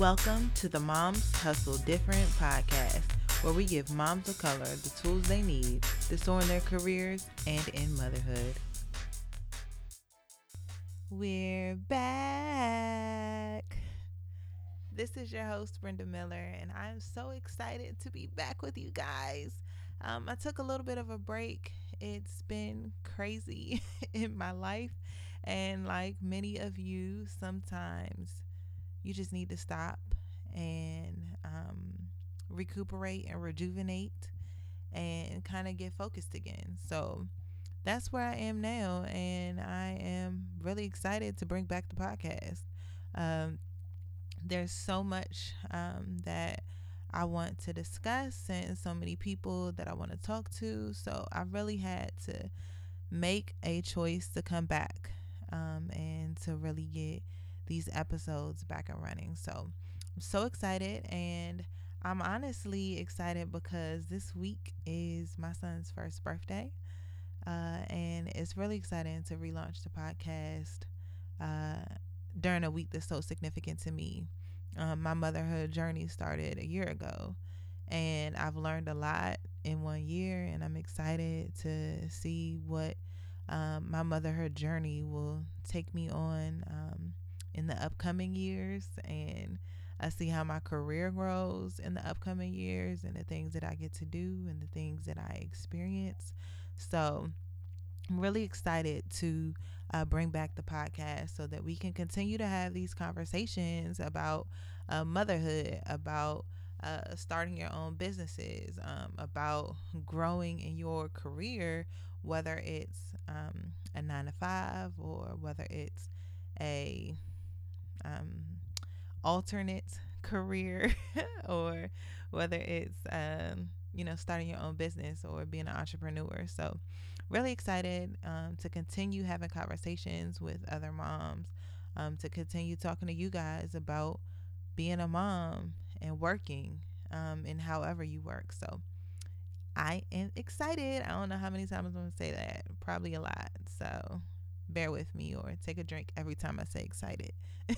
Welcome to the Moms Hustle Different podcast, where we give moms of color the tools they need to soar in their careers and in motherhood. We're back. This is your host, Brenda Miller, and I'm so excited to be back with you guys. Um, I took a little bit of a break. It's been crazy in my life, and like many of you, sometimes you just need to stop and um, recuperate and rejuvenate and kind of get focused again. So that's where I am now, and I am really excited to bring back the podcast. Um, there's so much um, that I want to discuss, and so many people that I want to talk to. So I really had to make a choice to come back um, and to really get these episodes back and running. So I'm so excited and I'm honestly excited because this week is my son's first birthday. Uh, and it's really exciting to relaunch the podcast uh, during a week that's so significant to me. Um, my motherhood journey started a year ago, and I've learned a lot in one year, and I'm excited to see what um, my motherhood journey will take me on um, in the upcoming years and I see how my career grows in the upcoming years and the things that I get to do and the things that I experience. So I'm really excited to uh, bring back the podcast so that we can continue to have these conversations about uh, motherhood, about uh, starting your own businesses, um, about growing in your career, whether it's um, a nine to five or whether it's a um, alternate career or whether it's um, you know starting your own business or being an entrepreneur. So really excited um, to continue having conversations with other moms um, to continue talking to you guys about being a mom and working um, and however you work. So i am excited. I don't know how many times i'm to say that. Probably a lot. So bear with me or take a drink every time I say excited.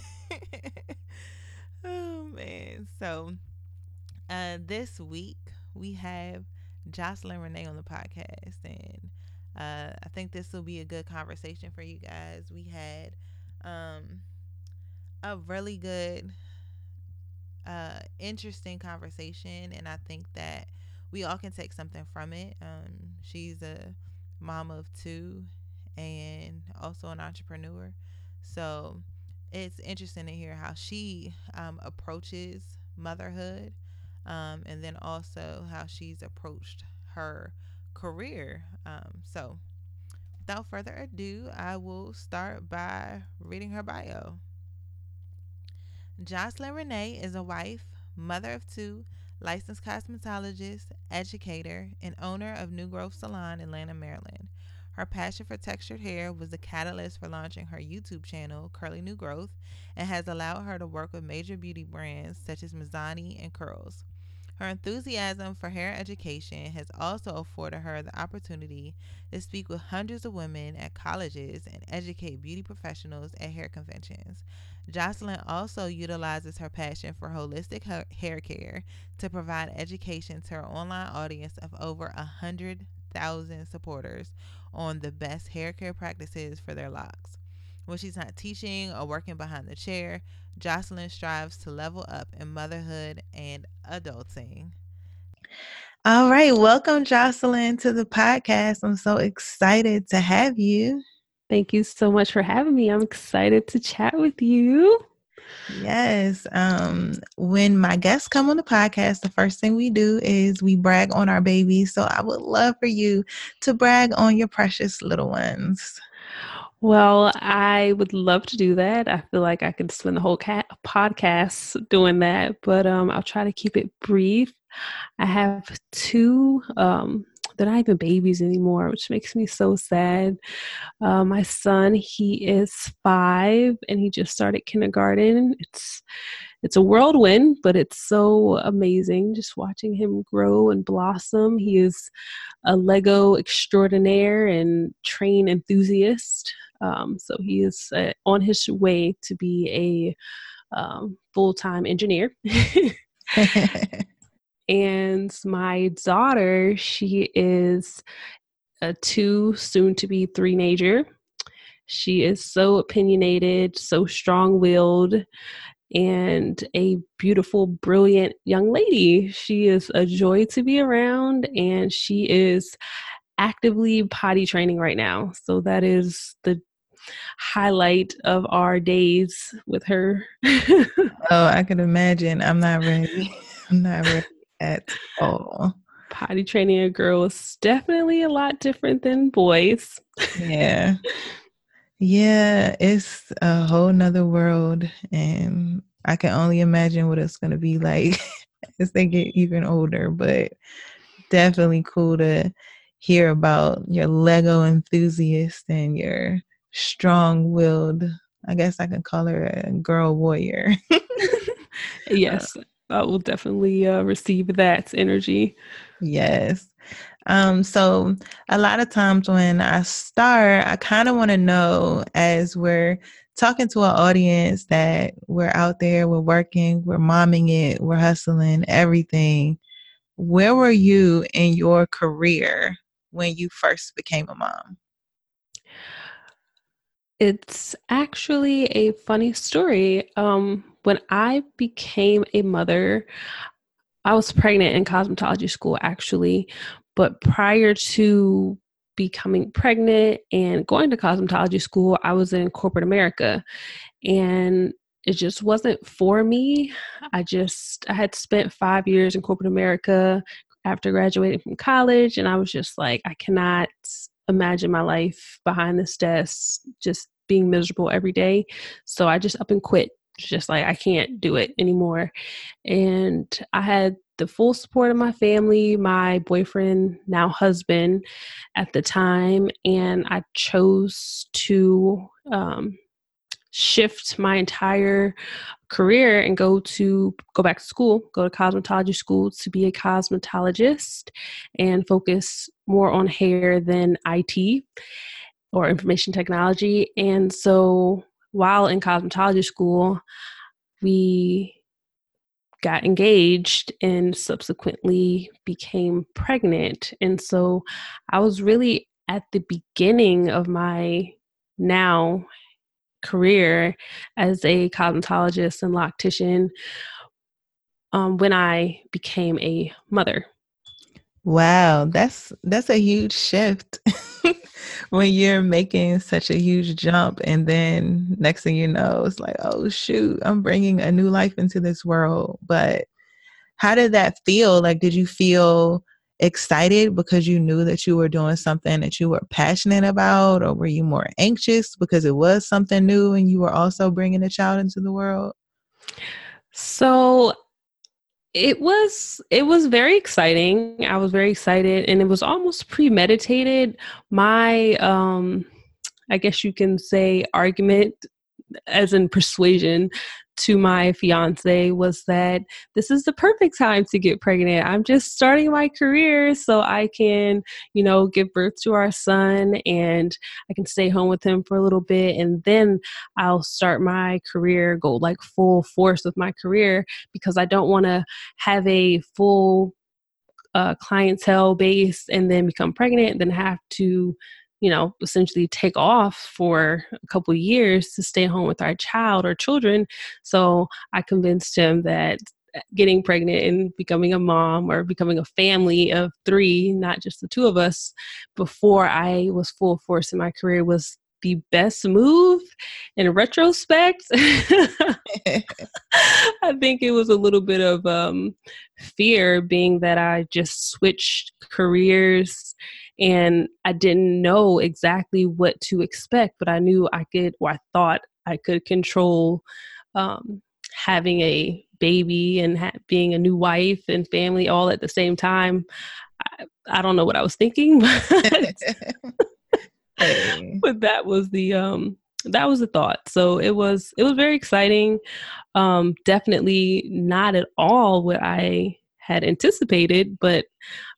oh man. So uh this week we have Jocelyn Renee on the podcast and uh I think this will be a good conversation for you guys. We had um a really good uh interesting conversation and I think that we all can take something from it. Um she's a mom of two and also an entrepreneur. So it's interesting to hear how she um, approaches motherhood um, and then also how she's approached her career. Um, so without further ado, I will start by reading her bio. Jocelyn Renee is a wife, mother of two, licensed cosmetologist, educator, and owner of New Growth Salon in Atlanta, Maryland. Her passion for textured hair was the catalyst for launching her YouTube channel, Curly New Growth, and has allowed her to work with major beauty brands such as Mizani and Curls. Her enthusiasm for hair education has also afforded her the opportunity to speak with hundreds of women at colleges and educate beauty professionals at hair conventions. Jocelyn also utilizes her passion for holistic hair care to provide education to her online audience of over a hundred thousand supporters on the best hair care practices for their locks. When she's not teaching or working behind the chair, Jocelyn strives to level up in motherhood and adulting. All right, welcome, Jocelyn, to the podcast. I'm so excited to have you. Thank you so much for having me. I'm excited to chat with you. Yes. Um, when my guests come on the podcast, the first thing we do is we brag on our babies. So I would love for you to brag on your precious little ones. Well, I would love to do that. I feel like I could spend the whole cat podcast doing that, but um, I'll try to keep it brief. I have two um, they're not even babies anymore, which makes me so sad. Uh, my son, he is five and he just started kindergarten. It's it's a whirlwind, but it's so amazing just watching him grow and blossom. He is a Lego extraordinaire and train enthusiast. Um, so he is uh, on his way to be a um, full time engineer. and my daughter, she is a two, soon to be three nager. She is so opinionated, so strong willed, and a beautiful, brilliant young lady. She is a joy to be around, and she is actively potty training right now. So that is the highlight of our days with her. oh, I can imagine. I'm not ready. I'm not ready at all. Potty training a girl is definitely a lot different than boys. Yeah. Yeah, it's a whole nother world. And I can only imagine what it's going to be like as they get even older. But definitely cool to hear about your Lego enthusiast and your strong willed, I guess I can call her a girl warrior. yes, I will definitely uh, receive that energy. Yes. Um, so a lot of times when I start, I kind of want to know as we're talking to our audience that we're out there, we're working, we're momming it, we're hustling, everything. Where were you in your career when you first became a mom? It's actually a funny story. Um, when I became a mother, I was pregnant in cosmetology school actually, but prior to becoming pregnant and going to cosmetology school, I was in corporate America and it just wasn't for me. I just I had spent 5 years in corporate America after graduating from college and I was just like I cannot imagine my life behind this desk just being miserable every day. So I just up and quit just like I can't do it anymore. And I had the full support of my family, my boyfriend, now husband at the time, and I chose to um, shift my entire career and go to go back to school, go to cosmetology school to be a cosmetologist and focus more on hair than IT or information technology. And so while in cosmetology school, we got engaged and subsequently became pregnant. And so I was really at the beginning of my now career as a cosmetologist and loctician um, when I became a mother. Wow, that's that's a huge shift. when you're making such a huge jump and then next thing you know it's like oh shoot i'm bringing a new life into this world but how did that feel like did you feel excited because you knew that you were doing something that you were passionate about or were you more anxious because it was something new and you were also bringing a child into the world? So it was it was very exciting. I was very excited and it was almost premeditated. My um i guess you can say argument as in persuasion to my fiance was that this is the perfect time to get pregnant. I'm just starting my career so I can, you know, give birth to our son and I can stay home with him for a little bit and then I'll start my career, go like full force with my career because I don't want to have a full uh, clientele base and then become pregnant and then have to you know, essentially take off for a couple years to stay home with our child or children. So I convinced him that uh, getting pregnant and becoming a mom or becoming a family of three, not just the two of us, before I was full force in my career was the best move in retrospect. I think it was a little bit of um, fear being that I just switched careers and I didn't know exactly what to expect, but I knew I could, or I thought I could control um, having a baby and ha- being a new wife and family all at the same time. I, I don't know what I was thinking, but, but that was the um, that was the thought. So it was it was very exciting. Um, definitely not at all what I had anticipated, but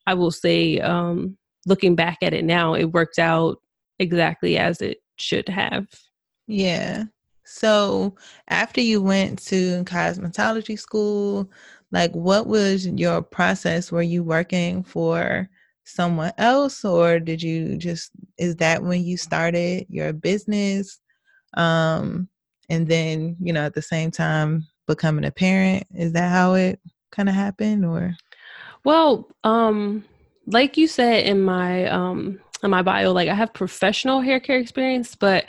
I will say um, looking back at it now, it worked out exactly as it should have. Yeah. So, after you went to cosmetology school, like what was your process? Were you working for someone else or did you just is that when you started your business? Um and then, you know, at the same time becoming a parent, is that how it kind of happened or Well, um like you said in my um in my bio like I have professional hair care experience, but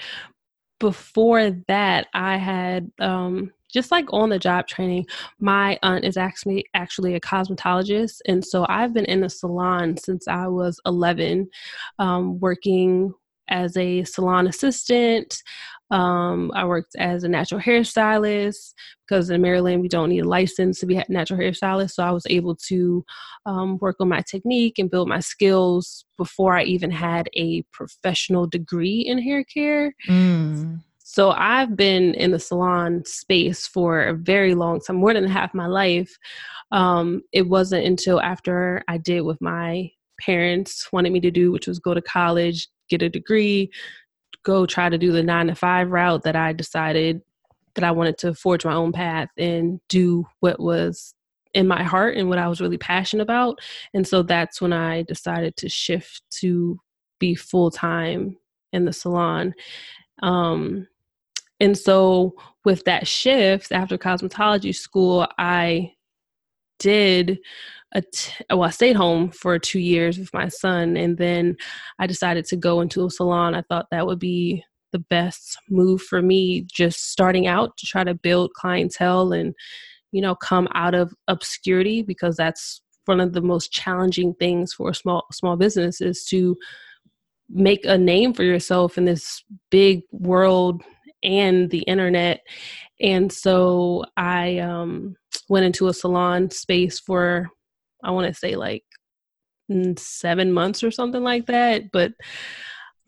before that, I had um, just like on the job training. My aunt is actually actually a cosmetologist, and so I've been in a salon since I was 11, um, working as a salon assistant. Um, I worked as a natural hairstylist because in Maryland we don't need a license to be a natural hairstylist. So I was able to um, work on my technique and build my skills before I even had a professional degree in hair care. Mm. So I've been in the salon space for a very long time, more than half my life. Um, it wasn't until after I did what my parents wanted me to do, which was go to college, get a degree, go try to do the nine to five route that I decided that I wanted to forge my own path and do what was in my heart and what I was really passionate about. And so that's when I decided to shift to be full time in the salon. Um, and so with that shift after cosmetology school, I did a well, I stayed home for two years with my son, and then I decided to go into a salon. I thought that would be the best move for me, just starting out to try to build clientele and, you know, come out of obscurity because that's one of the most challenging things for a small small business is to make a name for yourself in this big world and the internet. And so I um, went into a salon space for I want to say like seven months or something like that. But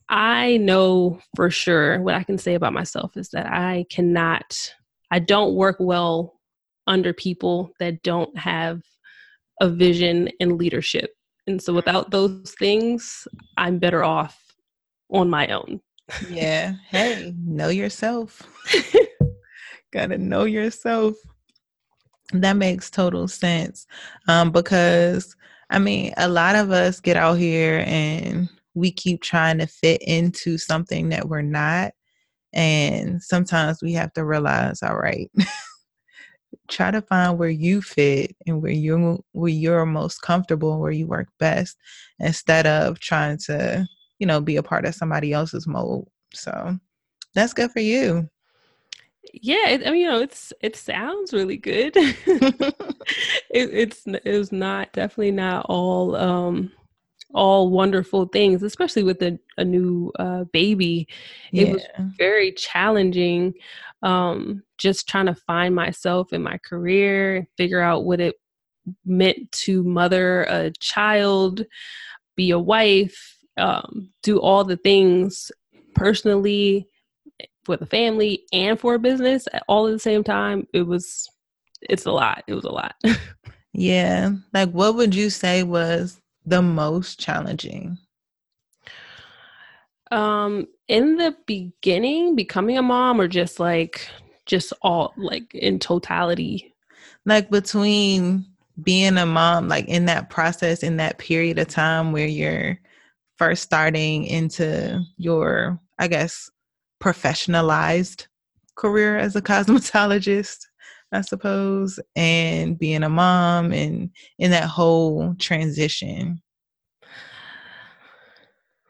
I know for sure what I can say about myself is that I cannot, I don't work well under people that don't have a vision and leadership. And so without those things, I'm better off on my own. Yeah. Hey, know yourself. Gotta know yourself. That makes total sense. Um, because I mean, a lot of us get out here and we keep trying to fit into something that we're not. And sometimes we have to realize, all right, try to find where you fit and where you where you're most comfortable, where you work best, instead of trying to, you know, be a part of somebody else's mold. So that's good for you yeah it, I mean, you know it's it sounds really good it, it's it was not definitely not all um all wonderful things especially with a, a new uh, baby it yeah. was very challenging um just trying to find myself in my career figure out what it meant to mother a child be a wife um, do all the things personally for the family and for a business all at the same time it was it's a lot it was a lot. Yeah like what would you say was the most challenging? Um in the beginning becoming a mom or just like just all like in totality? Like between being a mom like in that process in that period of time where you're first starting into your i guess professionalized career as a cosmetologist, I suppose, and being a mom and in that whole transition?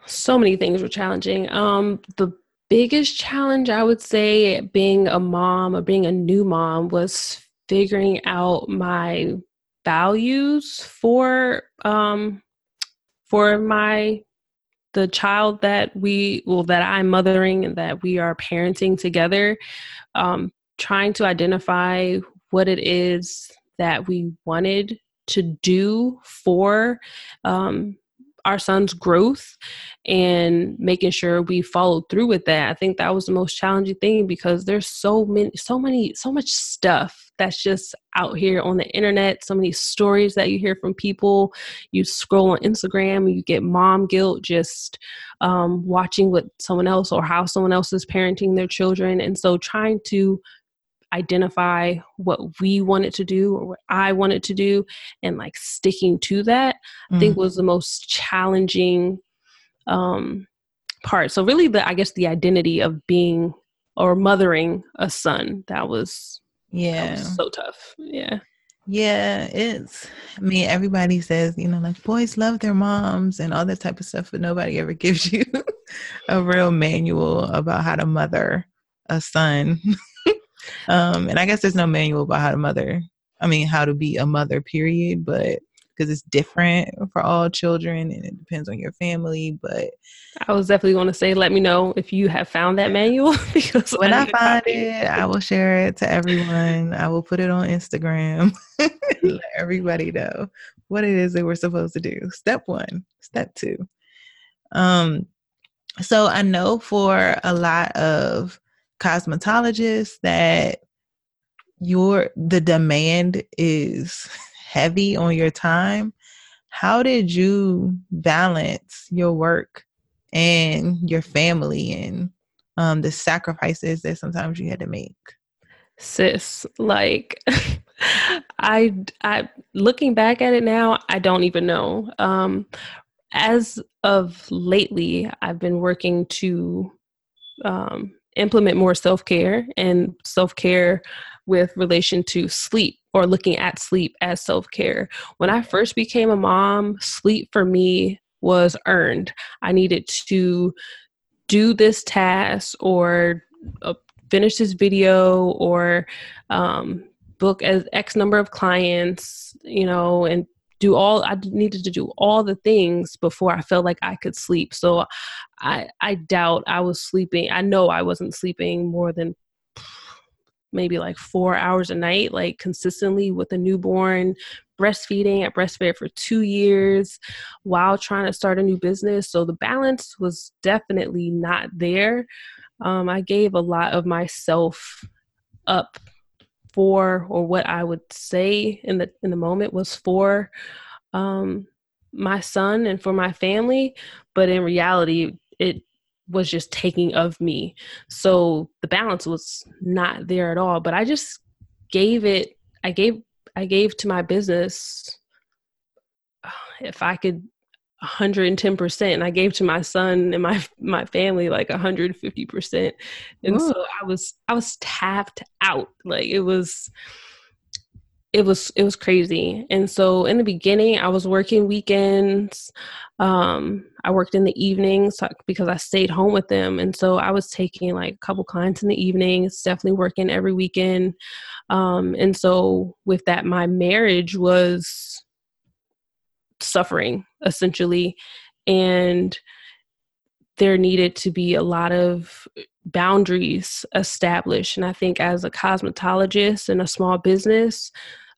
So many things were challenging. Um, the biggest challenge I would say being a mom or being a new mom was figuring out my values for um for my the child that we well that i'm mothering and that we are parenting together um, trying to identify what it is that we wanted to do for um, our son's growth and making sure we followed through with that. I think that was the most challenging thing because there's so many, so many, so much stuff that's just out here on the internet. So many stories that you hear from people. You scroll on Instagram, you get mom guilt just um, watching what someone else or how someone else is parenting their children. And so trying to identify what we wanted to do or what I wanted to do and like sticking to that mm-hmm. I think mm-hmm. was the most challenging um part. So really the I guess the identity of being or mothering a son that was yeah so tough. Yeah. Yeah, it's I mean everybody says, you know, like boys love their moms and all that type of stuff, but nobody ever gives you a real manual about how to mother a son. um, and I guess there's no manual about how to mother. I mean, how to be a mother, period. But because it's different for all children and it depends on your family. But I was definitely going to say, let me know if you have found that manual because when I, I find it, I will share it to everyone. I will put it on Instagram, let everybody know what it is that we're supposed to do. Step one, step two. Um, so I know for a lot of cosmetologists that your the demand is heavy on your time how did you balance your work and your family and um, the sacrifices that sometimes you had to make? Sis like i i looking back at it now i don't even know. Um as of lately i've been working to um implement more self care and self care with relation to sleep or looking at sleep as self care. When I first became a mom, sleep for me was earned. I needed to do this task or uh, finish this video or um, book as X number of clients, you know, and do all I needed to do all the things before I felt like I could sleep. So I I doubt I was sleeping. I know I wasn't sleeping more than maybe like 4 hours a night like consistently with a newborn breastfeeding I breastfed for 2 years while trying to start a new business. So the balance was definitely not there. Um, I gave a lot of myself up for or what I would say in the in the moment was for um, my son and for my family, but in reality, it was just taking of me. So the balance was not there at all. But I just gave it. I gave. I gave to my business. If I could 110% and i gave to my son and my my family like 150% and Ooh. so i was i was tapped out like it was it was it was crazy. And so in the beginning i was working weekends. Um i worked in the evenings because i stayed home with them. And so i was taking like a couple clients in the evenings definitely working every weekend. Um and so with that my marriage was suffering essentially. And there needed to be a lot of boundaries established. And i think as a cosmetologist and a small business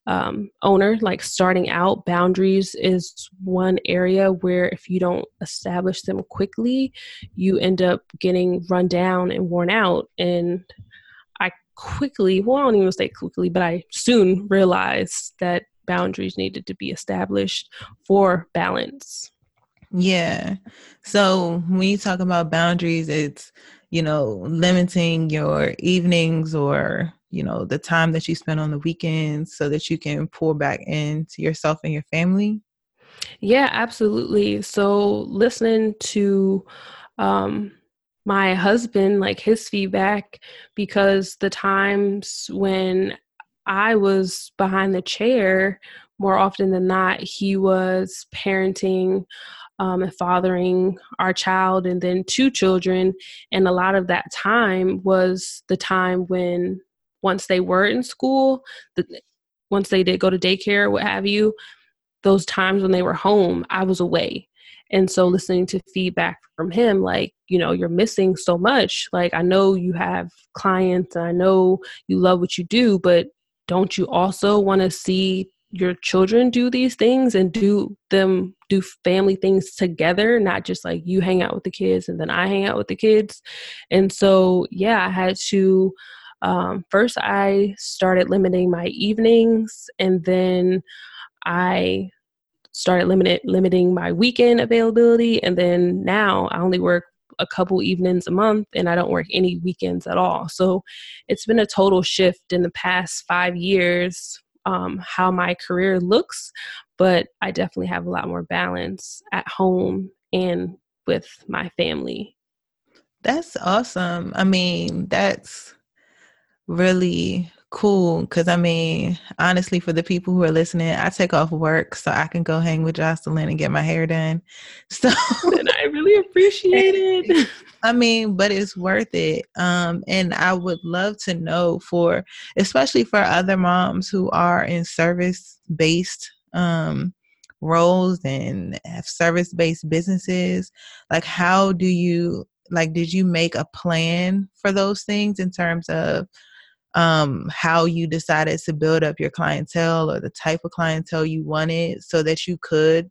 um, owner like starting out boundaries is one area where if you don't establish them quickly you end up getting run down and worn out and i quickly well i don't even say quickly but i soon realized that boundaries needed to be established for balance. Yeah. So when you talk about boundaries, it's, you know, limiting your evenings or, you know, the time that you spend on the weekends so that you can pour back into yourself and your family. Yeah, absolutely. So listening to um my husband like his feedback because the times when I was behind the chair more often than not, he was parenting um, and fathering our child and then two children. And a lot of that time was the time when, once they were in school, the, once they did go to daycare, what have you, those times when they were home, I was away. And so listening to feedback from him, like, you know, you're missing so much. Like, I know you have clients and I know you love what you do, but don't you also want to see your children do these things and do them do family things together not just like you hang out with the kids and then i hang out with the kids and so yeah i had to um, first i started limiting my evenings and then i started limited, limiting my weekend availability and then now i only work a couple evenings a month and I don't work any weekends at all. So it's been a total shift in the past five years um, how my career looks, but I definitely have a lot more balance at home and with my family. That's awesome. I mean, that's really cool because I mean, honestly, for the people who are listening, I take off work so I can go hang with Jocelyn and get my hair done. So, and I really appreciate it. I mean, but it's worth it. Um, and I would love to know for, especially for other moms who are in service based um, roles and have service based businesses, like, how do you, like, did you make a plan for those things in terms of, um, how you decided to build up your clientele or the type of clientele you wanted so that you could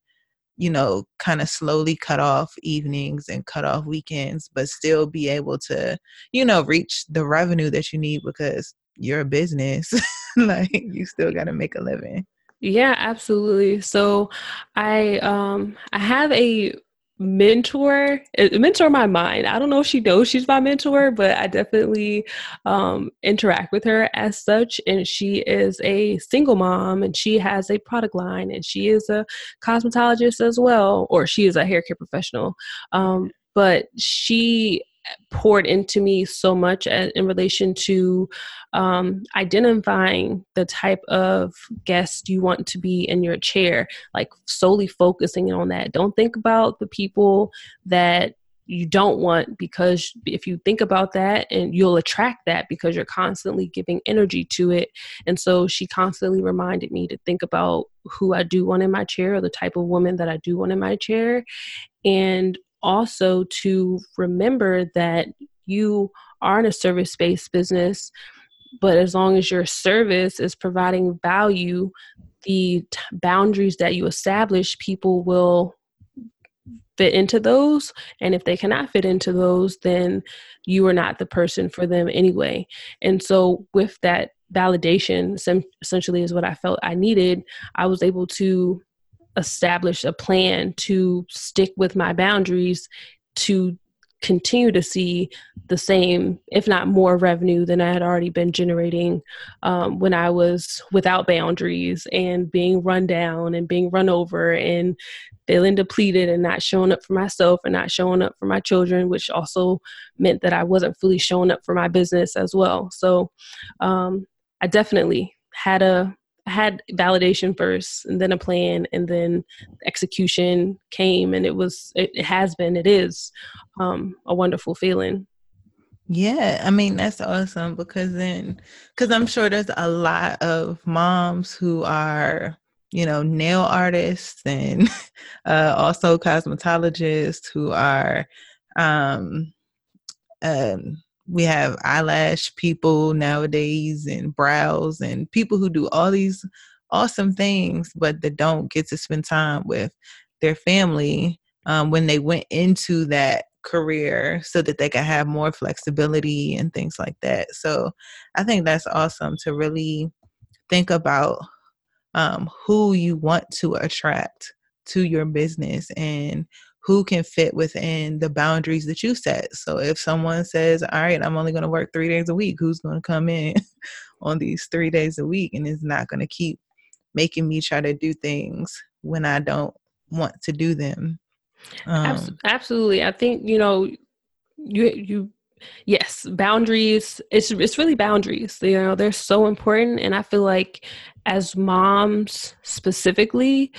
you know kind of slowly cut off evenings and cut off weekends but still be able to you know reach the revenue that you need because you're a business. Like you still got to make a living. Yeah absolutely. So i um i have a mentor mentor my mind. I don't know if she knows she's my mentor but i definitely um, interact with her as such and she is a single mom and she has a product line and she is a cosmetologist as well or she is a hair care professional. Um, but she poured into me so much in relation to um, identifying the type of guest you want to be in your chair, like solely focusing on that. Don't think about the people that you don't want because if you think about that and you'll attract that because you're constantly giving energy to it and so she constantly reminded me to think about who i do want in my chair or the type of woman that i do want in my chair and also to remember that you are in a service based business, but as long as your service is providing value, the t- boundaries that you establish, people will fit into those. And if they cannot fit into those, then you are not the person for them anyway. And so, with that validation, essentially, is what I felt I needed, I was able to establish a plan to stick with my boundaries to continue to see the same, if not more, revenue than I had already been generating um, when I was without boundaries and being run down and being run over and feeling depleted and not showing up for myself and not showing up for my children, which also meant that I wasn't fully showing up for my business as well. So um, I definitely had a had validation first and then a plan and then execution came and it was it, it has been it is um, a wonderful feeling. Yeah i mean that's awesome because then because i'm sure there's a lot of moms who are you know nail artists and uh, also cosmetologists who are um, um we have eyelash people nowadays and brows and people who do all these awesome things but that don't get to spend time with their family um, when they went into that career so that they can have more flexibility and things like that. So i think that's awesome to really think about um, who you want to attract to your business and who can fit within the boundaries that you set. So if someone says, All right, I'm only going to work three days a week, who's going to come in on these three days a week and is not going to keep making me try to do things when I don't want to do them? Um, Absolutely. I think, you know, you, you, yes boundaries it's it's really boundaries you know they're so important and i feel like as moms specifically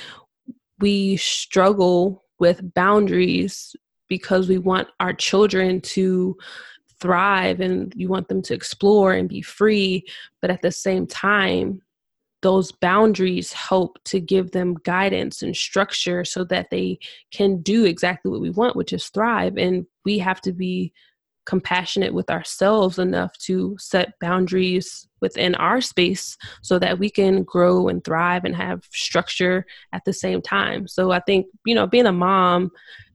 we struggle with boundaries because we want our children to thrive and you want them to explore and be free. But at the same time those boundaries help to give them guidance and structure so that they can do exactly what we want which is thrive. And we have to be compassionate with ourselves enough to set boundaries within our space so that we can grow and thrive and have structure at the same time. So I think, you know, being a mom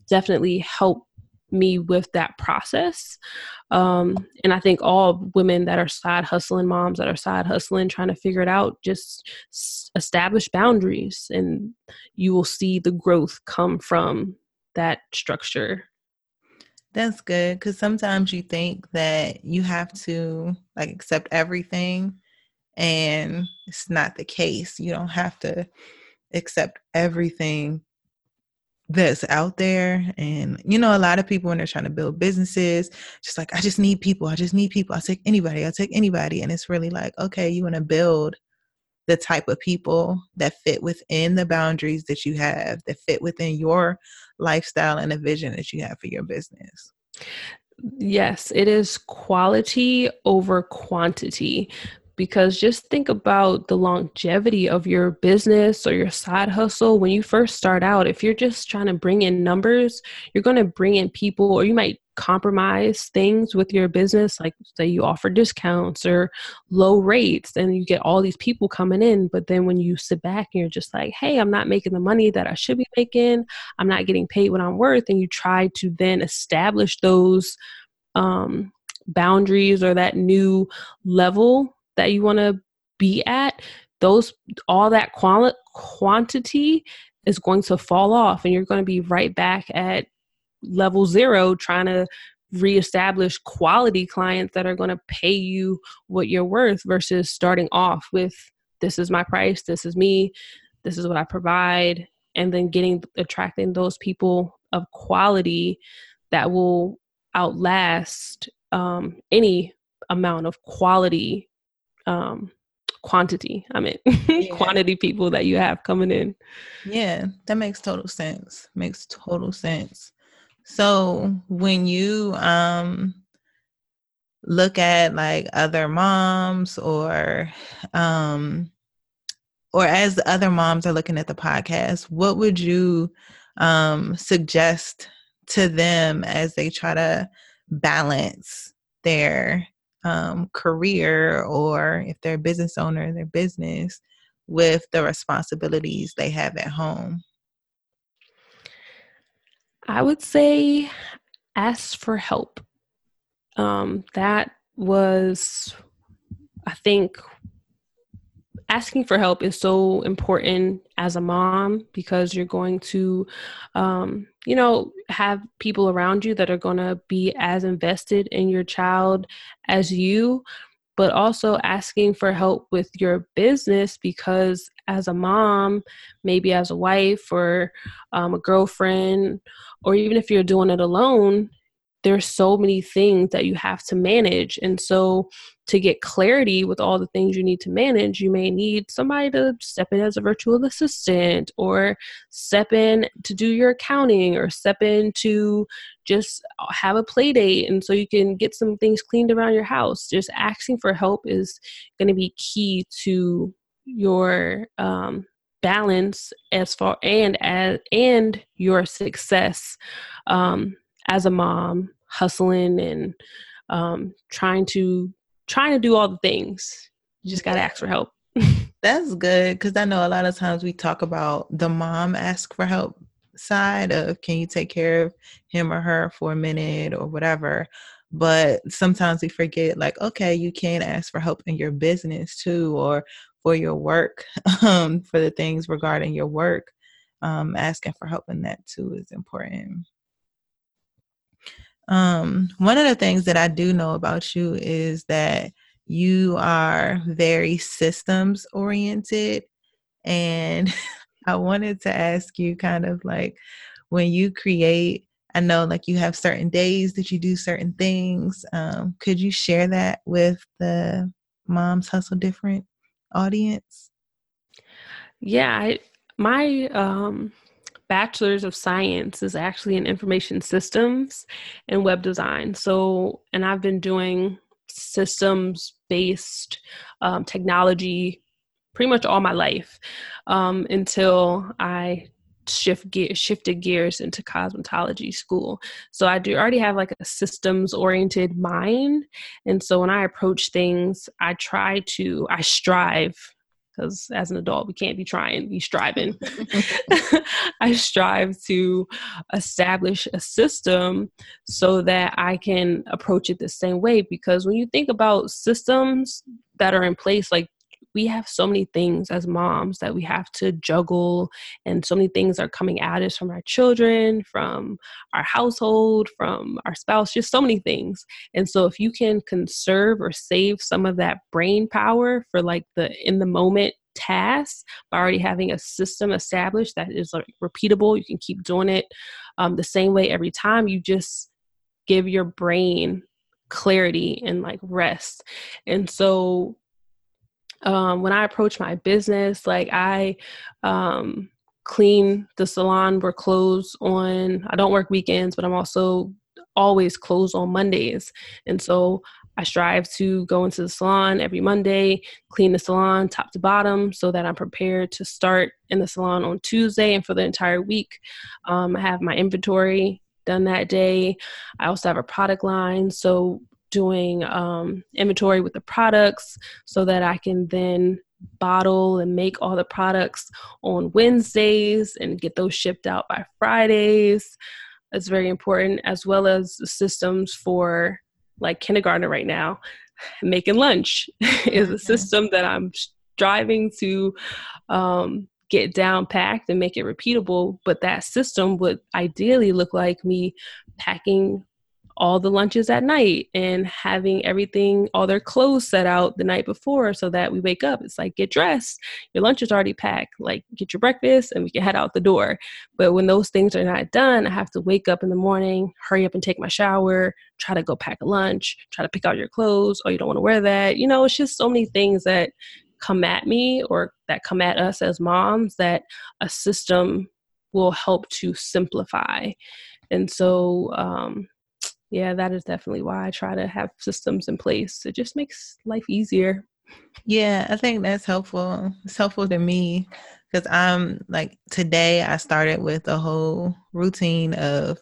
definitely helped me with that process. Um, and I think all women that are side hustling, moms that are side hustling, trying to figure it out, just establish boundaries and you will see the growth come from that structure. That's good because sometimes you think that you have to like accept everything, and it's not the case. You don't have to accept everything that's out there and you know a lot of people when they're trying to build businesses just like i just need people i just need people i'll take anybody i'll take anybody and it's really like okay you want to build the type of people that fit within the boundaries that you have that fit within your lifestyle and the vision that you have for your business? Yes, it is quality over quantity because just think about the longevity of your business or your side hustle. When you first start out if you're just trying to bring in numbers you're going to bring in people or you might compromise things with your business like say you offer discounts or low rates and you get all these people coming in but then when you sit back and you're just like hey i'm not making the money that i should be making. I'm not getting paid what i'm worth and you try to then establish those um, boundaries or that new level that you want to be at those all that quali- quantity is going to fall off and you're going to be right back at level zero trying to reestablish quality clients that are going to pay you what you're worth versus starting off with this is my price this is me this is what i provide and then getting attracting those people of quality that will outlast um, any amount of quality um, quantity i mean yeah. quantity people that you have coming in yeah that makes total sense makes total sense so when you um look at like other moms or um or as the other moms are looking at the podcast, what would you um suggest to them as they try to balance their um, career or if they're a business owner, their business with the responsibilities they have at home? I would say ask for help. Um, that was, I think, asking for help is so important as a mom because you're going to, um, you know, have people around you that are going to be as invested in your child as you but also asking for help with your business because as a mom, maybe as a wife or um, a girlfriend, or even if you're doing it alone, there's so many things that you have to manage. And so, to get clarity with all the things you need to manage, you may need somebody to step in as a virtual assistant, or step in to do your accounting, or step in to just have a play date. And so you can get some things cleaned around your house. Just asking for help is going to be key to your um, balance as far and as and your success um, as a mom hustling and um, trying to trying to do all the things. You just got to ask for help. That's good because I know a lot of times we talk about the mom ask for help side of can you take care of him or her for a minute or whatever. But sometimes we forget, like, okay, you can ask for help in your business too, or for your work, um, for the things regarding your work. Um, asking for help in that too is important. Um, one of the things that I do know about you is that you are very systems oriented. And I wanted to ask you kind of like when you create, I know like you have certain days that you do certain things. Um, could you share that with the Moms Hustle Different audience? Yeah, I, my um bachelor's of science is actually in information systems and web design. So, and I've been doing systems based um, technology pretty much all my life um, until I shift gear shifted gears into cosmetology school. So i do already have like a systems oriented mind. And so when i approach things i try to i strive because as an adult we can't be trying be striving. I strive to establish a system so that i can approach it the same way. Because when you think about systems that are in place like we have so many things as moms that we have to juggle and so many things are coming at us from our children from our household from our spouse just so many things. And so if you can conserve or save some of that brain power for like the in the moment tasks by already having a system established that is like repeatable you can keep doing it um, the same way every time you just give your brain clarity and like rest. And so um, when I approach my business, like I um, clean the salon. We're closed on, I don't work weekends, but I'm also always closed on Mondays. And so I strive to go into the salon every Monday, clean the salon top to bottom so that I'm prepared to start in the salon on Tuesday and for the entire week. Um, I have my inventory done that day. I also have a product line. So doing um, inventory with the products so that I can then bottle and make all the products on Wednesdays and get those shipped out by Fridays. That's very important, as well as systems for like kindergarten right now. Making lunch is a system that I'm striving to um, get down packed and make it repeatable. But that system would ideally look like me packing all the lunches at night and having everything, all their clothes set out the night before so that we wake up. It's like, get dressed. Your lunch is already packed. Like, get your breakfast and we can head out the door. But when those things are not done, I have to wake up in the morning, hurry up and take my shower, try to go pack a lunch, try to pick out your clothes. Oh, you don't want to wear that. You know, it's just so many things that come at me or that come at us as moms that a system will help to simplify. And so, um, yeah, that is definitely why I try to have systems in place. It just makes life easier. Yeah, I think that's helpful. It's helpful to me because I'm like today I started with a whole routine of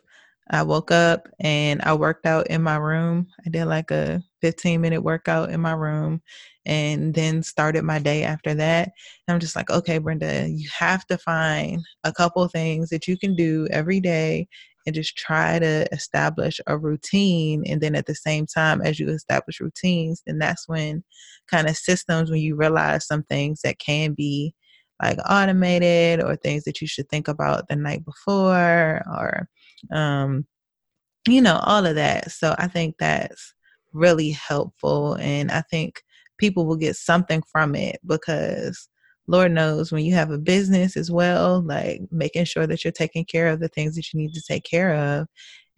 I woke up and I worked out in my room. I did like a 15 minute workout in my room and then started my day after that. And I'm just like, okay, Brenda, you have to find a couple things that you can do every day and just try to establish a routine. And then at the same time, as you establish routines, then that's when kind of systems, when you realize some things that can be like automated or things that you should think about the night before or, um, you know, all of that. So I think that's really helpful. And I think people will get something from it because Lord knows when you have a business as well, like making sure that you're taking care of the things that you need to take care of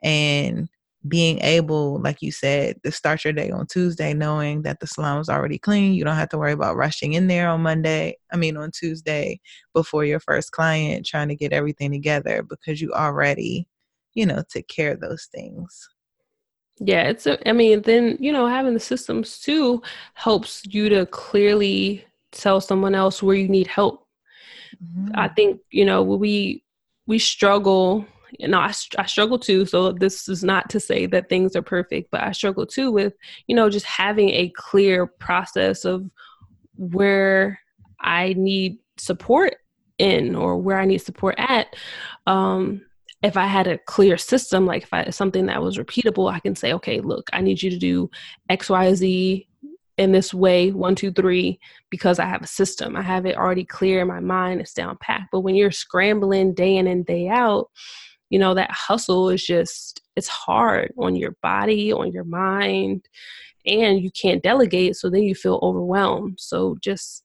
and being able, like you said, to start your day on Tuesday knowing that the salon was already clean. You don't have to worry about rushing in there on Monday, I mean, on Tuesday before your first client trying to get everything together because you already, you know, took care of those things. Yeah, it's, a, I mean, then, you know, having the systems too helps you to clearly tell someone else where you need help. Mm-hmm. I think you know we we struggle. You know, I, I struggle too. So this is not to say that things are perfect, but I struggle too with you know just having a clear process of where I need support in or where I need support at. Um, if I had a clear system, like if I something that was repeatable, I can say, okay, look, I need you to do X, Y, Z in this way one two three because i have a system. I have it already clear in my mind it's down packed but when you're scrambling day in and day out you know that hustle is just it's hard on your body on your mind and you can't delegate so then you feel overwhelmed. So just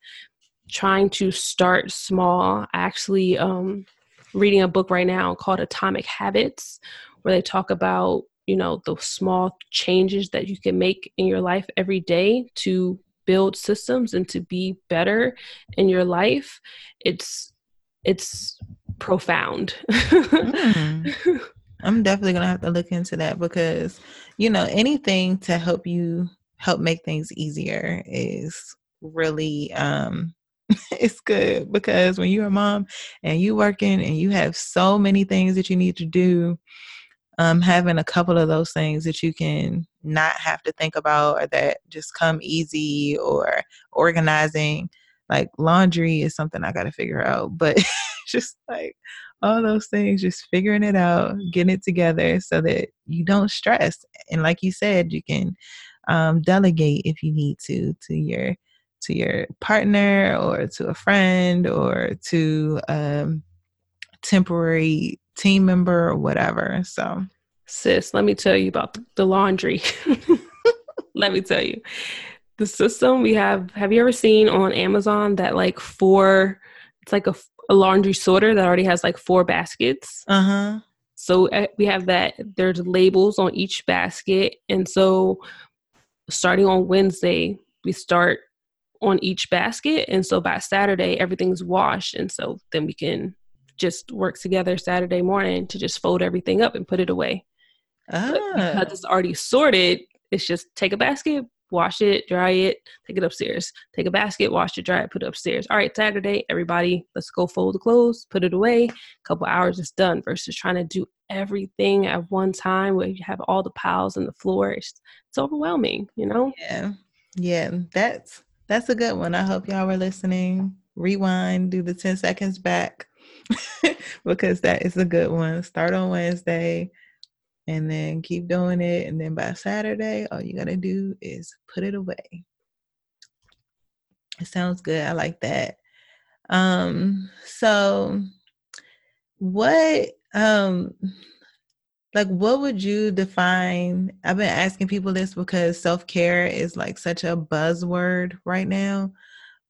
trying to start small I actually um reading a book right now called atomic habits where they talk about you know the small changes that you can make in your life every day to build systems and to be better in your life it's it's profound mm. i'm definitely gonna have to look into that because you know anything to help you help make things easier is really um it's good because when you're a mom and you working and you have so many things that you need to do, um, having a couple of those things that you can not have to think about or that just come easy or organizing like laundry is something I got to figure out, but just like all those things, just figuring it out, getting it together so that you don't stress. And like you said, you can um, delegate if you need to to your to your partner or to a friend or to a um, temporary team member or whatever. So, sis, let me tell you about the laundry. let me tell you. The system we have, have you ever seen on Amazon that like four, it's like a, a laundry sorter that already has like four baskets? Uh huh. So uh, we have that, there's labels on each basket. And so starting on Wednesday, we start on each basket. And so by Saturday, everything's washed. And so then we can just work together Saturday morning to just fold everything up and put it away. Ah. because it's already sorted, it's just take a basket, wash it, dry it, take it upstairs. Take a basket, wash it, dry it, put it upstairs. All right, Saturday, everybody, let's go fold the clothes, put it away. A couple hours, it's done. Versus trying to do everything at one time where you have all the piles on the floor. It's, it's overwhelming, you know? Yeah, yeah, that's that's a good one. I hope y'all were listening. Rewind, do the ten seconds back because that is a good one. Start on Wednesday and then keep doing it. And then by Saturday, all you got to do is put it away. It sounds good. I like that. Um, so what um like what would you define i've been asking people this because self-care is like such a buzzword right now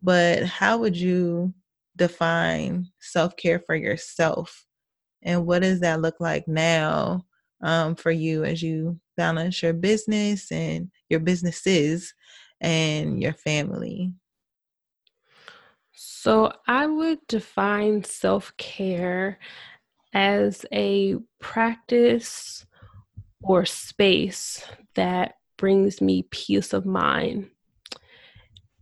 but how would you define self-care for yourself? And what does that look like now um, for you as you balance your business and your businesses and your family? So i would define self-care as a practice or space that brings me peace of mind.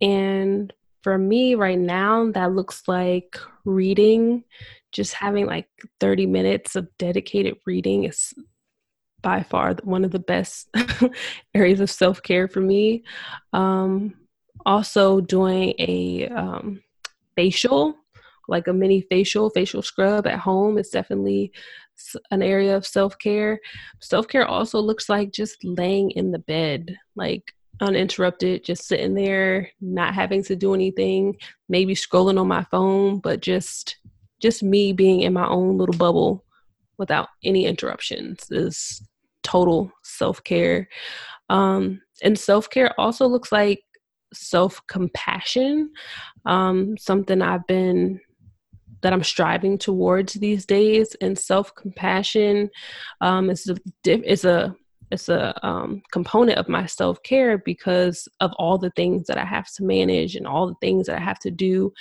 And for me right now, that looks like reading, just having like 30 minutes of dedicated reading is by far one of the best areas of self care for me. Um, also, doing a um, facial like a mini facial, facial scrub at home is definitely an area of self care. Self care also looks like just laying in the bed, like uninterrupted, just sitting there, not having to do anything, maybe scrolling on my phone, but just just me being in my own little bubble without any interruptions is total self care. Um, and self care also looks like self compassion, um, something I've been that I'm striving towards these days. And self compassion um, is a is a it's a um, component of my self care because of all the things that I have to manage and all the things that I have to do.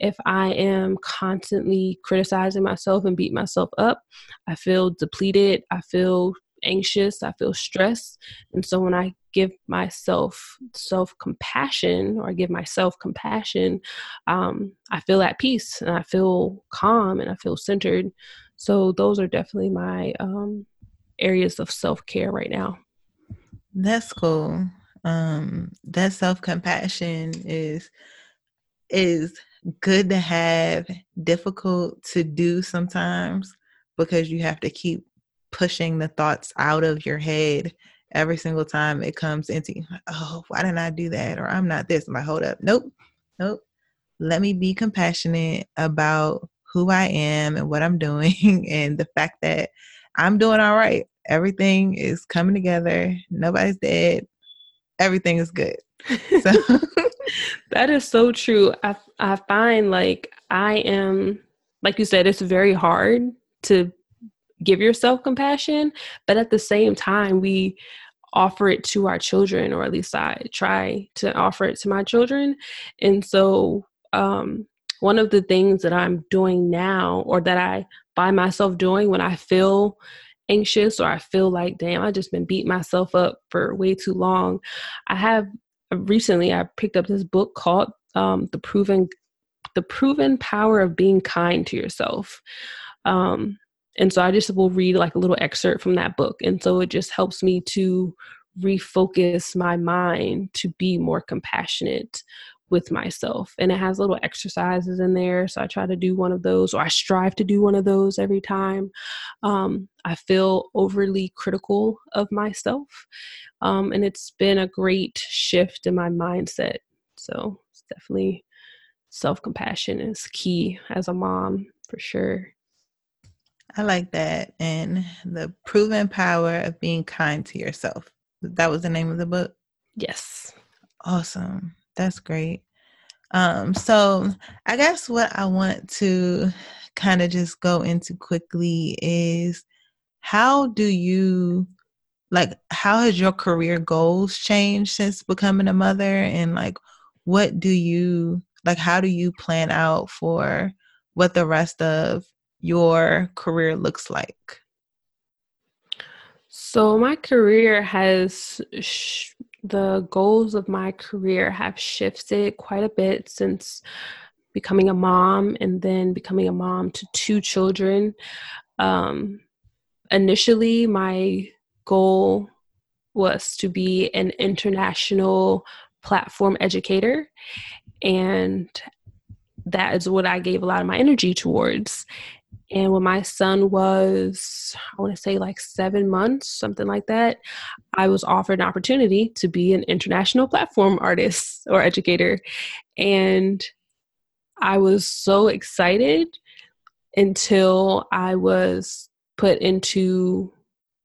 If I am constantly criticizing myself and beat myself up, I feel depleted. I feel anxious. I feel stressed. And so when I give myself self compassion or give myself compassion, um, I feel at peace and I feel calm and I feel centered. So those are definitely my um, areas of self care right now. That's cool. Um, that self compassion is is good to have, difficult to do sometimes because you have to keep pushing the thoughts out of your head every single time it comes into. Oh, why didn't I do that? Or I'm not this. I'm like, hold up. Nope. Nope. Let me be compassionate about who I am and what I'm doing and the fact that I'm doing all right. Everything is coming together. Nobody's dead. Everything is good. So that is so true. I I find like I am like you said it's very hard to give yourself compassion, but at the same time, we offer it to our children, or at least I try to offer it to my children. And so, um, one of the things that I'm doing now, or that I find myself doing when I feel anxious or I feel like, damn, I just been beating myself up for way too long, I have recently I picked up this book called um, The Proven the proven power of being kind to yourself. Um, and so I just will read like a little excerpt from that book. And so it just helps me to refocus my mind to be more compassionate with myself. And it has little exercises in there. So I try to do one of those, or I strive to do one of those every time um, I feel overly critical of myself. Um, and it's been a great shift in my mindset. So it's definitely self compassion is key as a mom for sure. I like that. And the proven power of being kind to yourself. That was the name of the book? Yes. Awesome. That's great. Um, so I guess what I want to kind of just go into quickly is how do you like how has your career goals changed since becoming a mother and like what do you like how do you plan out for what the rest of your career looks like so my career has sh- the goals of my career have shifted quite a bit since becoming a mom and then becoming a mom to two children. Um, initially, my goal was to be an international platform educator. And that is what I gave a lot of my energy towards. And when my son was, I want to say like seven months, something like that, I was offered an opportunity to be an international platform artist or educator. And I was so excited until I was put into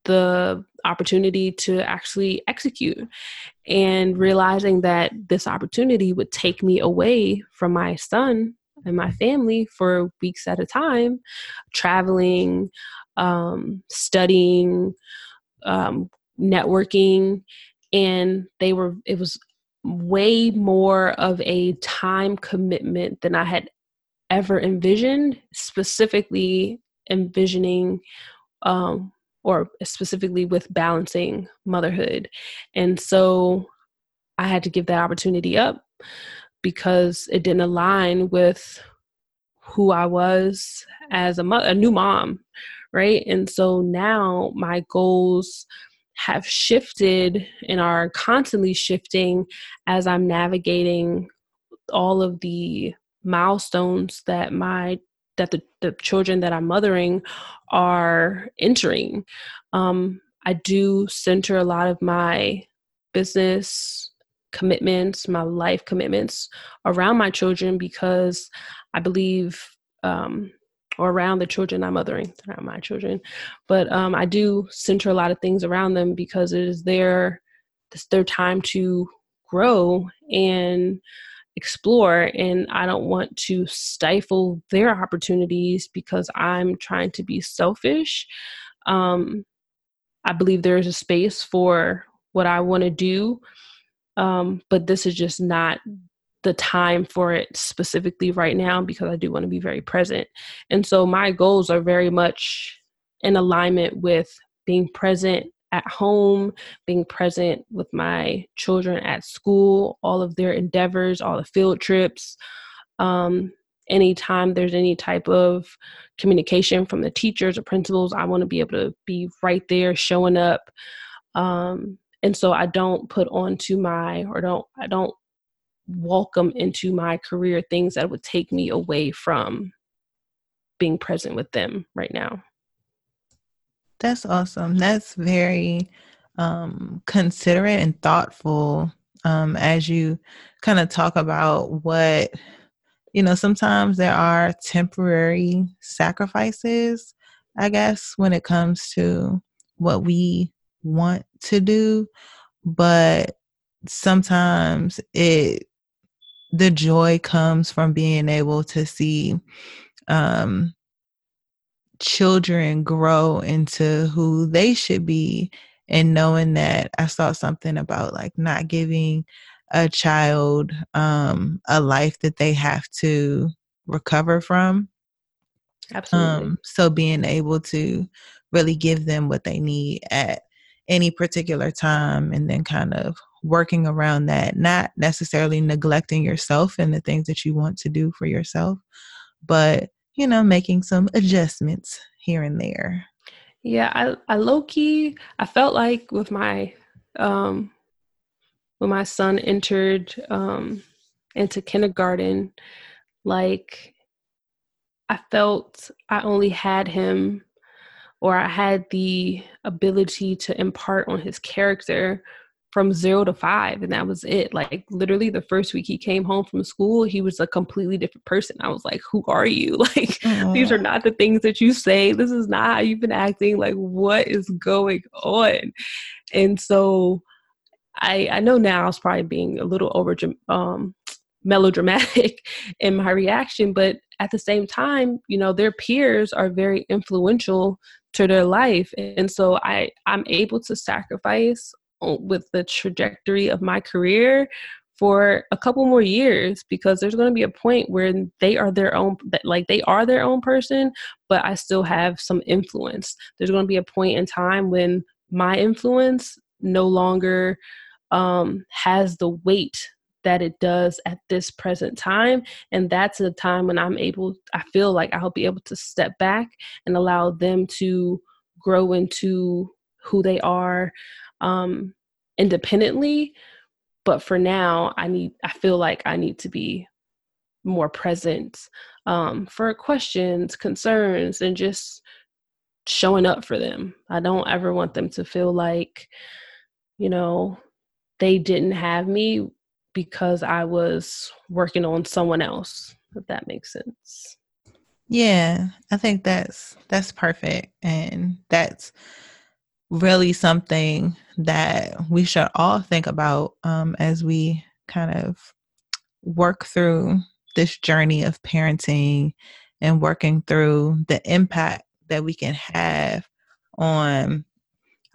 the opportunity to actually execute and realizing that this opportunity would take me away from my son and my family for weeks at a time, traveling, um, studying, um, networking, and they were. It was way more of a time commitment than I had ever envisioned. Specifically, envisioning. Um, or specifically with balancing motherhood. And so I had to give that opportunity up because it didn't align with who I was as a mother, a new mom, right? And so now my goals have shifted and are constantly shifting as I'm navigating all of the milestones that my that the, the children that I'm mothering are entering. Um, I do center a lot of my business commitments, my life commitments around my children because I believe, um, or around the children I'm mothering, around my children. But um, I do center a lot of things around them because it is their it's their time to grow and explore and I don't want to stifle their opportunities because I'm trying to be selfish. Um, I believe there is a space for what I want to do um, but this is just not the time for it specifically right now because I do want to be very present. And so my goals are very much in alignment with being present at home, being present with my children at school, all of their endeavors, all the field trips. Um, anytime there's any type of communication from the teachers or principals, I want to be able to be right there showing up. Um, and so i don't put onto my or don't i don't welcome into my career things that would take me away from being present with them right now. That's awesome. That's very um, considerate and thoughtful um, as you kind of talk about what you know sometimes there are temporary sacrifices i guess when it comes to what we want to do, but sometimes it the joy comes from being able to see um, children grow into who they should be and knowing that I saw something about like not giving a child um, a life that they have to recover from. Absolutely. Um, so being able to really give them what they need at any particular time and then kind of working around that, not necessarily neglecting yourself and the things that you want to do for yourself, but you know, making some adjustments here and there. Yeah, I, I low key, I felt like with my, um, when my son entered um, into kindergarten, like I felt I only had him or I had the ability to impart on his character from zero to five, and that was it. Like literally, the first week he came home from school, he was a completely different person. I was like, "Who are you? Like these are not the things that you say. This is not how you've been acting. Like what is going on?" And so, I I know now I was probably being a little over um melodramatic in my reaction but at the same time you know their peers are very influential to their life and so i i'm able to sacrifice with the trajectory of my career for a couple more years because there's going to be a point where they are their own like they are their own person but i still have some influence. There's going to be a point in time when my influence no longer um, has the weight that it does at this present time and that's a time when i'm able i feel like i'll be able to step back and allow them to grow into who they are um, independently. But for now i need i feel like i need to be more present um, for questions concerns and just showing up for them. I don't ever want them to feel like you know they didn't have me because i was working on someone else if that makes sense. Yeah i think that's that's perfect and that's really something that we should all think about um, as we kind of work through this journey of parenting and working through the impact that we can have on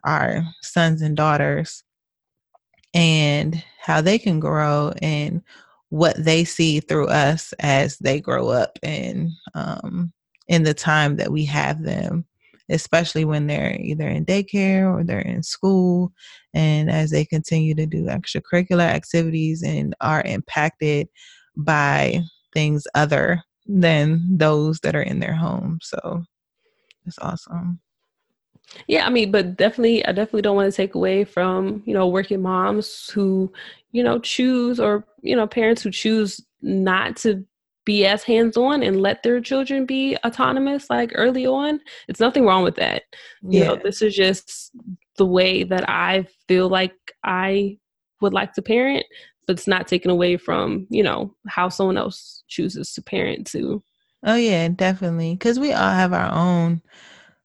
our sons and daughters and how they can grow and what they see through us as they grow up and um, in the time that we have them especially when they're either in daycare or they're in school and as they continue to do extracurricular activities and are impacted by things other than those that are in their home. So it's awesome. Yeah, I mean, but definitely, I definitely don't want to take away from, you know, working moms who, you know, choose or, you know, parents who choose not to be as hands on and let their children be autonomous like early on. It's nothing wrong with that. You yeah. know, this is just the way that I feel like I would like to parent, but it's not taken away from, you know, how someone else chooses to parent too. Oh yeah, definitely. Cause we all have our own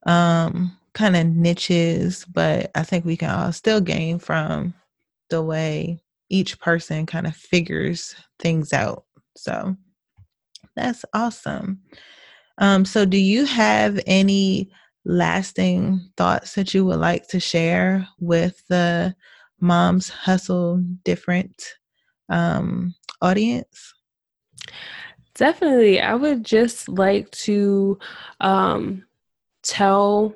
um kind of niches, but I think we can all still gain from the way each person kind of figures things out. So that's awesome. Um, so, do you have any lasting thoughts that you would like to share with the Moms Hustle Different um, audience? Definitely. I would just like to um, tell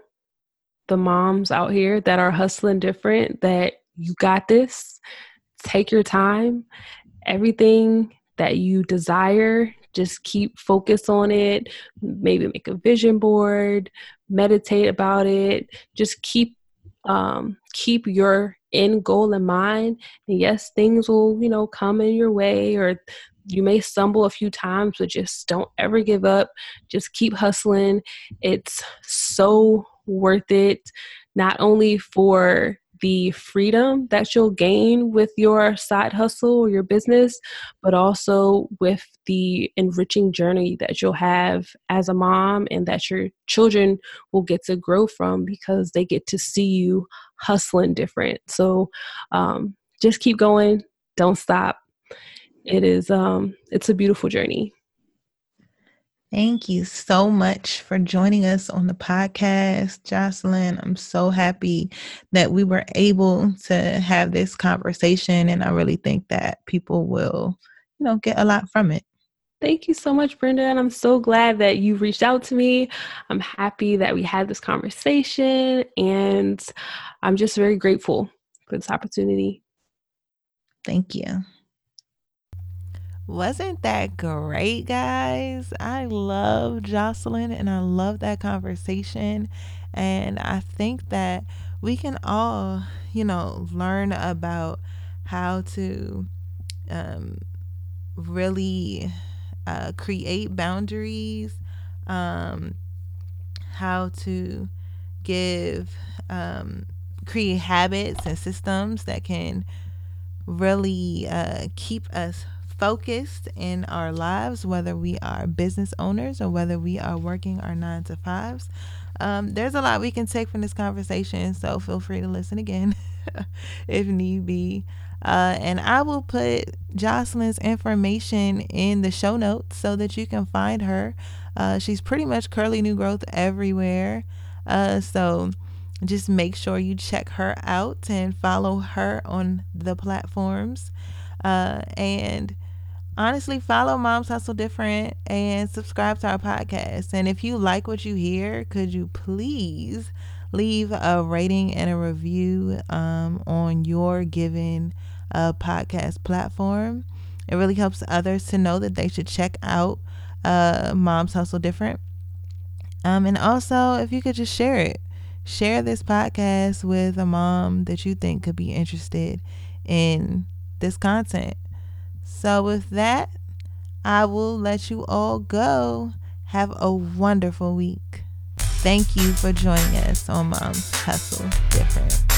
the moms out here that are hustling different that you got this. Take your time. Everything that you desire just keep focus on it maybe make a vision board meditate about it just keep um, keep your end goal in mind and yes things will you know come in your way or you may stumble a few times but just don't ever give up just keep hustling it's so worth it not only for the freedom that you'll gain with your side hustle or your business, but also with the enriching journey that you'll have as a mom and that your children will get to grow from because they get to see you hustling different. So um, just keep going, don't stop. It is um, it's a beautiful journey. Thank you so much for joining us on the podcast, Jocelyn. I'm so happy that we were able to have this conversation, and I really think that people will, you know, get a lot from it. Thank you so much, Brenda. And I'm so glad that you reached out to me. I'm happy that we had this conversation, and I'm just very grateful for this opportunity. Thank you. Wasn't that great, guys? I love Jocelyn and I love that conversation. And I think that we can all, you know, learn about how to um, really uh, create boundaries, um, how to give, um, create habits and systems that can really uh, keep us focused in our lives, whether we are business owners or whether we are working our nine to fives. Um, there's a lot we can take from this conversation, so feel free to listen again if need be. Uh, and I will put Jocelyn's information in the show notes so that you can find her. Uh, she's pretty much curly new growth everywhere. Uh, so just make sure you check her out and follow her on the platforms. Uh, and honestly, follow Moms Hustle Different and subscribe to our podcast. And if you like what you hear, could you please leave a rating and a review um, on your given uh, podcast platform? It really helps others to know that they should check out uh, Moms Hustle Different. Um, and also, if you could just share it, share this podcast with a mom that you think could be interested in this content. So, with that, I will let you all go. Have a wonderful week. Thank you for joining us on Mom's Hustle Different.